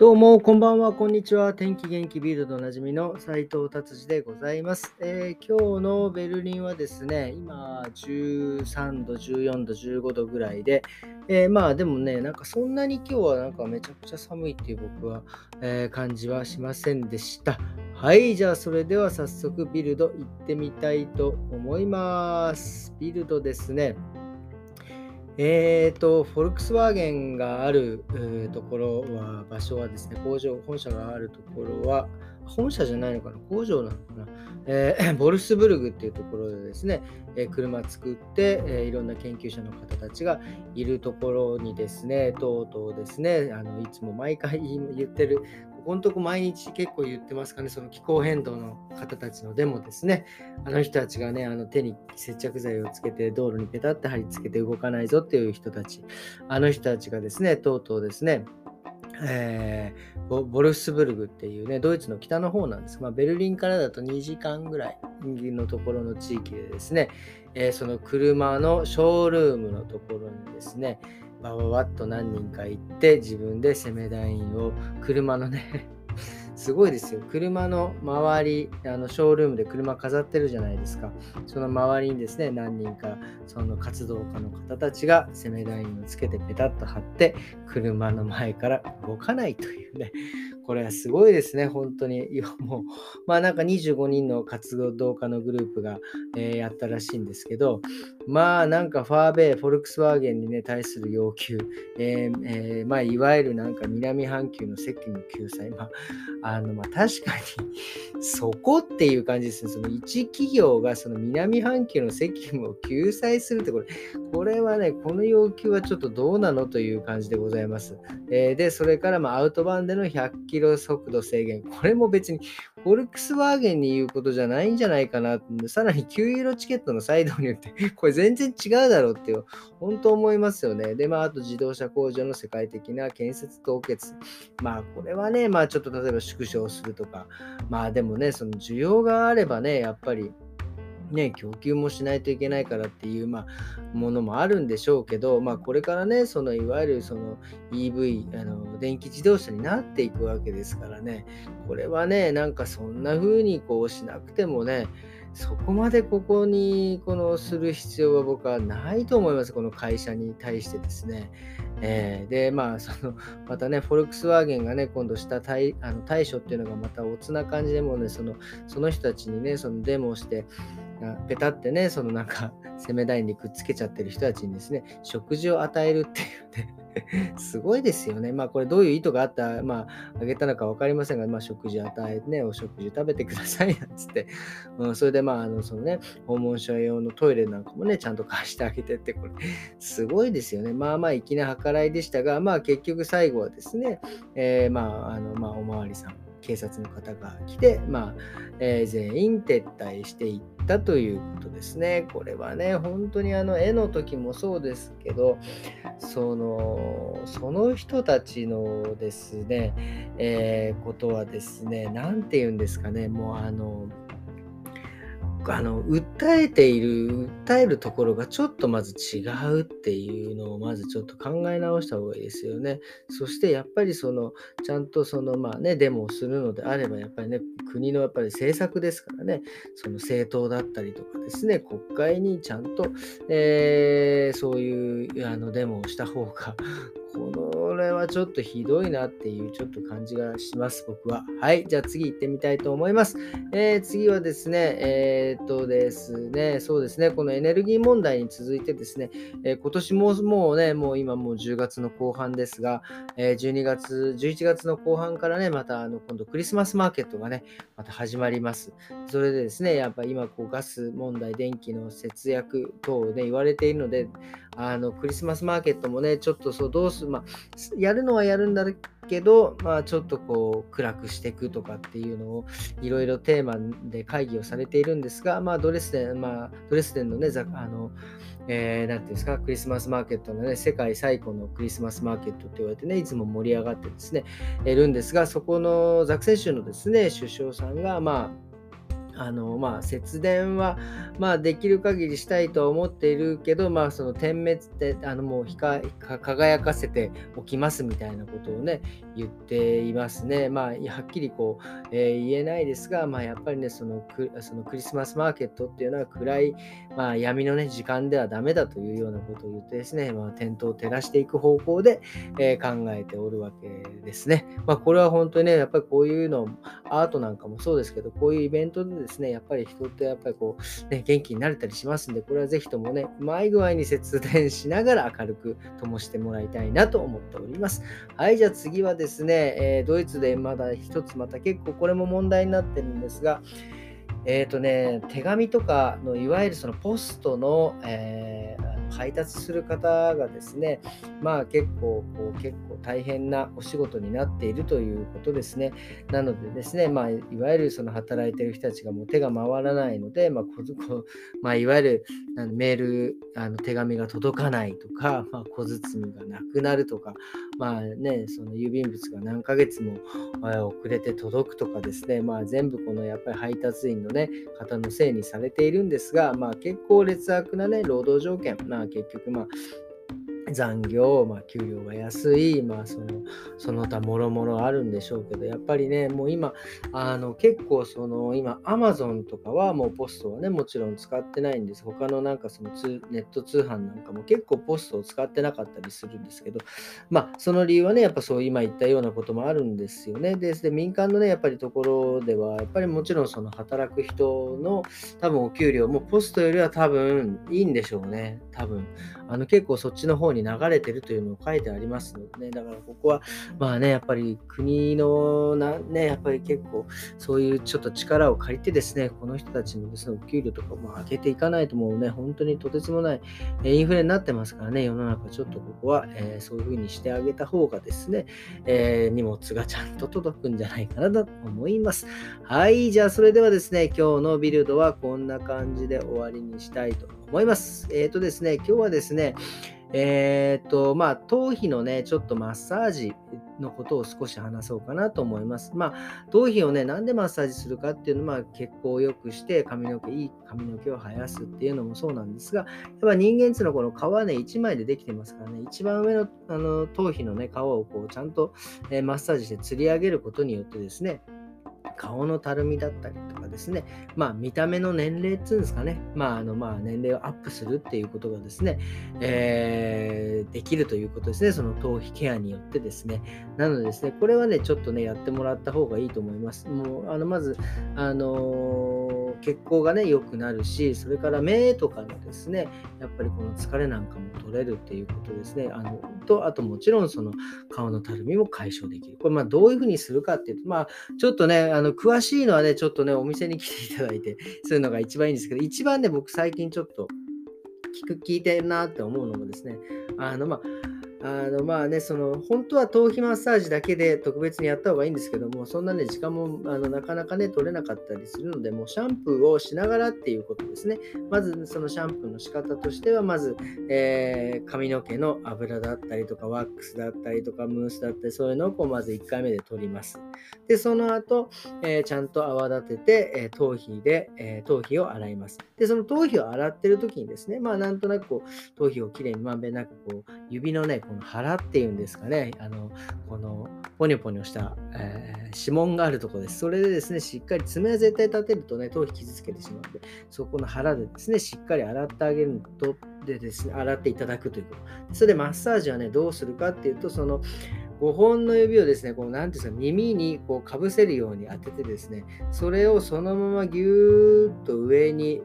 どうも、こんばんは、こんにちは。天気元気ビルドおなじみの斉藤達治でございます、えー、今日のベルリンはですね、今13度、14度、15度ぐらいで、えー、まあでもね、なんかそんなに今日はなんかめちゃくちゃ寒いっていう僕は、えー、感じはしませんでした。はい、じゃあそれでは早速ビルド行ってみたいと思います。ビルドですね。えーと、フォルクスワーゲンがある、ところは、場所はですね、工場、本社があるところは、本社じゃないのかな工場なのかな、えー、ボルスブルグっていうところでですね、えー、車作って、えー、いろんな研究者の方たちがいるところにですね、とうとうですね、あのいつも毎回言ってるここのとこ毎日結構言ってますかね、その気候変動の方たちのデモですね。あの人たちがね、あの手に接着剤をつけて道路にペタって貼り付けて動かないぞっていう人たち、あの人たちがですね、とうとうですね、えー、ボルスブルグっていうね、ドイツの北の方なんです。まあ、ベルリンからだと2時間ぐらいのところの地域でですね、えー、その車のショールームのところにですね、バババッと何人か行って自分で攻め団員を車のね すごいですよ。車の周りあのショールームで車飾ってるじゃないですか。その周りにですね何人かその活動家の方たちが攻め団員をつけてペタッと貼って車の前から動かないというね。これはすごいですね、本当に。もう、まあなんか25人の活動家のグループが、えー、やったらしいんですけど、まあなんかファーベイ、フォルクスワーゲンにね、対する要求、えーえー、まあいわゆるなんか南半球の責務救済、まあ、あのまあ確かにそこっていう感じですね。その一企業がその南半球の責務を救済するってこれ、これはね、この要求はちょっとどうなのという感じでございます。えー、で、それからまあアウトバンでの100キロ速度制限。これも別にフォルクスワーゲンに言うことじゃないんじゃないかな。さらに9ユーロチケットのサイドによって、これ全然違うだろうっていう、本当思いますよね。で、まあ、あと自動車工場の世界的な建設凍結。まあ、これはね、まあ、ちょっと例えば縮小するとか、まあ、でもね、その需要があればね、やっぱり、ね、供給もしないといけないからっていう、まあ、ものもあるんでしょうけど、まあ、これからね、そのいわゆるその EV あの、電気自動車になっていくわけですからね、これはね、なんかそんな風にこうしなくてもね、そこまでここにこのする必要は僕はないと思います、この会社に対してですね。えー、で、まあ、その、またね、フォルクスワーゲンがね、今度した対あの対処っていうのがまたおつな感じでもね、そのその人たちにね、そのデモをして、ペタってね、そのなんか、攻め台にくっつけちゃってる人たちにですね、食事を与えるっていうね、すごいですよね。まあこれどういう意図があった、まああげたのか分かりませんが、まあ食事与えてね、お食事食べてください なんつって、うん、それでまああのそのね、訪問者用のトイレなんかもね、ちゃんと貸してあげてって、これすごいですよね。まあまあ粋な計らいでしたが、まあ結局最後はですね、えー、まああの、まあおまわりさん、警察の方が来て、まあ、えー、全員撤退していってたということですね。これはね、本当にあの絵の時もそうですけど、そのその人たちのですね、えー、ことはですね、何て言うんですかね、もうあの、あの訴えている訴えるところがちょっとまず違うっていうのをまずちょっと考え直した方がいいですよね。そしてやっぱりそのちゃんとそのまあねデモをするのであればやっぱりね国のやっぱり政策ですからねその政党だったりとかですね国会にちゃんと、えー、そういうあのデモをした方がこれはちょっとひどいなっていうちょっと感じがします、僕は。はい。じゃあ次行ってみたいと思います。えー、次はですね、えー、っとですね、そうですね、このエネルギー問題に続いてですね、えー、今年ももうね、もう今もう10月の後半ですが、え12月、11月の後半からね、またあの今度クリスマスマーケットがね、また始まります。それでですね、やっぱ今こうガス問題、電気の節約等ね、言われているので、あのクリスマスマーケットもね、ちょっとそうどうする、まあ、やるのはやるんだけど、まあ、ちょっとこう暗くしていくとかっていうのをいろいろテーマで会議をされているんですが、まあ、ドレスデン、まあ、ドレスデンのね、あのえー、ていうんですか、クリスマスマーケットのね、世界最古のクリスマスマーケットって言われてね、いつも盛り上がってですね、いるんですが、そこのザクセン州のですね、首相さんが、まあ、あのまあ、節電は、まあ、できる限りしたいとは思っているけど、まあ、その点滅ってあのもう輝かせておきますみたいなことをね言っていますね。まあ、はっきりこう、えー、言えないですが、まあ、やっぱりねそのクそのクリスマスマーケットっていうのは暗い、まあ、闇の、ね、時間ではダメだというようなことを言ってですね、まあ、点灯を照らしていく方向で、えー、考えておるわけですね。まあ、これは本当にねやっぱりこういうのアートなんかもそうですけどこういうイベントでですね、やっぱり人ってやっぱりこう、ね、元気になれたりしますんで、これはぜひともね、うまい具合に節電しながら明るく灯してもらいたいなと思っております。はい、じゃあ次はですね、えー、ドイツでまだ一つまた結構これも問題になってるんですが、えっ、ー、とね、手紙とかのいわゆるそのポストの、えー配達する方がですね、まあ結構、こう結構大変なお仕事になっているということですね。なのでですね、まあ、いわゆるその働いている人たちがもう手が回らないので、まあここまあ、いわゆるあのメール、あの手紙が届かないとか、まあ、小包がなくなるとか、まあね、その郵便物が何ヶ月も遅れて届くとかですね、まあ全部このやっぱり配達員のね、方のせいにされているんですが、まあ結構劣悪なね、労働条件、ま結局、まあ、残業、まあ、給料が安い、まあ、そのその他もろもろあるんでしょうけど、やっぱりね、もう今、あの結構その今、アマゾンとかはもうポストはね、もちろん使ってないんです。他のなんかそのネット通販なんかも結構ポストを使ってなかったりするんですけど、まあ、その理由はね、やっぱそう今言ったようなこともあるんですよね。で、で民間のね、やっぱりところでは、やっぱりもちろんその働く人の多分お給料もポストよりは多分いいんでしょうね。多分。あの結構そっちの方に流れてるというのを書いてありますのでね、だからここは、まあね、やっぱり国のな、ね、やっぱり結構そういうちょっと力を借りてですね、この人たちのですね、お給料とかも上げていかないともうね、本当にとてつもないインフレになってますからね、世の中ちょっとここは、えー、そういうふうにしてあげた方がですね、えー、荷物がちゃんと届くんじゃないかなと思います。はい、じゃあそれではですね、今日のビルドはこんな感じで終わりにしたいと思います。えっ、ー、とですね、今日はですね、えっ、と、まあ、頭皮のね、ちょっとマッサージのことを少し話そうかなと思います。まあ、頭皮をね、なんでマッサージするかっていうのは、まあ、血行を良くして、髪の毛、いい髪の毛を生やすっていうのもそうなんですが、やっぱ人間っていうのはこの皮ね、1枚でできてますからね、一番上のあの頭皮のね、皮をこう、ちゃんと、えー、マッサージして釣り上げることによってですね、顔のたるみだったりとかですね、まあ、見た目の年齢っていうんですかね、まああのまあ、年齢をアップするっていうことがですね、えー、できるということですね、その頭皮ケアによってですね。なのでですね、これはね、ちょっとね、やってもらった方がいいと思います。もうあのまず、あのー血行がね、良くなるし、それから目とかのですね、やっぱりこの疲れなんかも取れるっていうことですね。あのと、あともちろんその顔のたるみも解消できる。これまあどういうふうにするかっていうと、まあちょっとね、あの詳しいのはね、ちょっとね、お店に来ていただいて、そういうのが一番いいんですけど、一番ね、僕最近ちょっと聞く、聞いてるなって思うのもですね、あのまああのまあね、その本当は頭皮マッサージだけで特別にやった方がいいんですけども、そんなね、時間もあのなかなかね、取れなかったりするので、もうシャンプーをしながらっていうことですね。まずそのシャンプーの仕方としては、まず、えー、髪の毛の油だったりとか、ワックスだったりとか、ムースだったり、そういうのをこうまず1回目で取ります。で、その後、えー、ちゃんと泡立てて、えー、頭皮で、え頭皮を洗います。で、その頭皮を洗ってる時にですね、まあなんとなくこう、頭皮をきれいにまんべんなくこう、指のね、この腹っていうんですかね、あの、この、ポニョポニョした、えー、指紋があるところです。それでですね、しっかり爪は絶対立てるとね、頭皮傷つけてしまうので、そこの腹でですね、しっかり洗ってあげると、でですね、洗っていただくということ。それでマッサージはね、どうするかっていうと、その、5本の指をですね、こう、なんていうんですか、耳にこうかぶせるように当ててですね、それをそのままぎゅーっと上に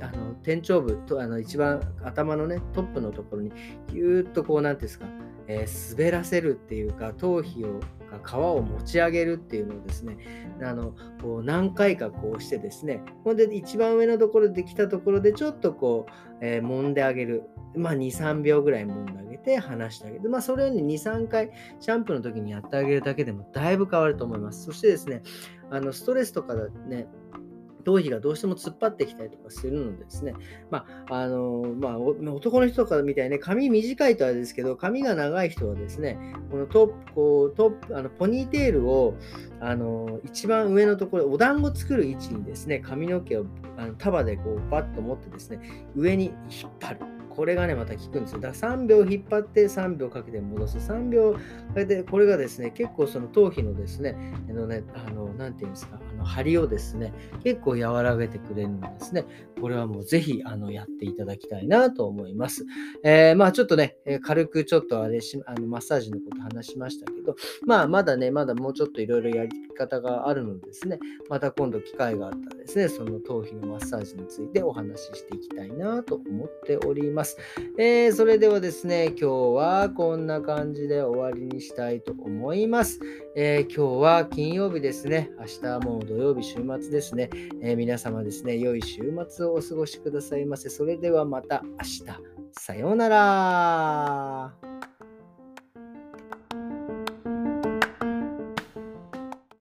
あの天頂部とあの一番頭のねトップのところにぎゅーっとこう何ていうんですか、えー、滑らせるっていうか頭皮を皮を持ち上げるっていうのをですね あのこう何回かこうしてですねほんで一番上のところできたところでちょっとこう、えー、揉んであげる。まあ23秒ぐらい揉んであげて離してあげる。まあそれを23回シャンプーの時にやってあげるだけでもだいぶ変わると思います。そしてですねあのストレスとかね頭皮がどうしても突っ張ってきたりとかするのでですね、まあ、あのまあ、男の人とかみたいにね、髪短いとはですけど、髪が長い人はですね、このトップ、こうトップあのポニーテールをあの一番上のところ、お団子作る位置にですね、髪の毛をあの束でこうバッと持ってですね、上に引っ張る。これがね、また効くんですよ。だから3秒引っ張って3秒かけて戻す。3秒かけて、これがですね、結構その頭皮のですね、あのね、あの、なていうんですか、あの張りをですね、結構和らげてくれるのですね、これはもうぜひ、あの、やっていただきたいなと思います。えー、まあちょっとね、軽くちょっとあれし、あの、マッサージのこと話しましたけど、まあまだね、まだもうちょっといろいろやり方があるのでですね、また今度機会があったらですね、その頭皮のマッサージについてお話ししていきたいなと思っております。。えー、それではですね、今日はこんな感じで終わりにしたいと思います。えー、今日は金曜日ですね。明日はもう土曜日週末ですね。えー、皆様ですね、良い週末をお過ごしくださいませ。それではまた明日。さようなら。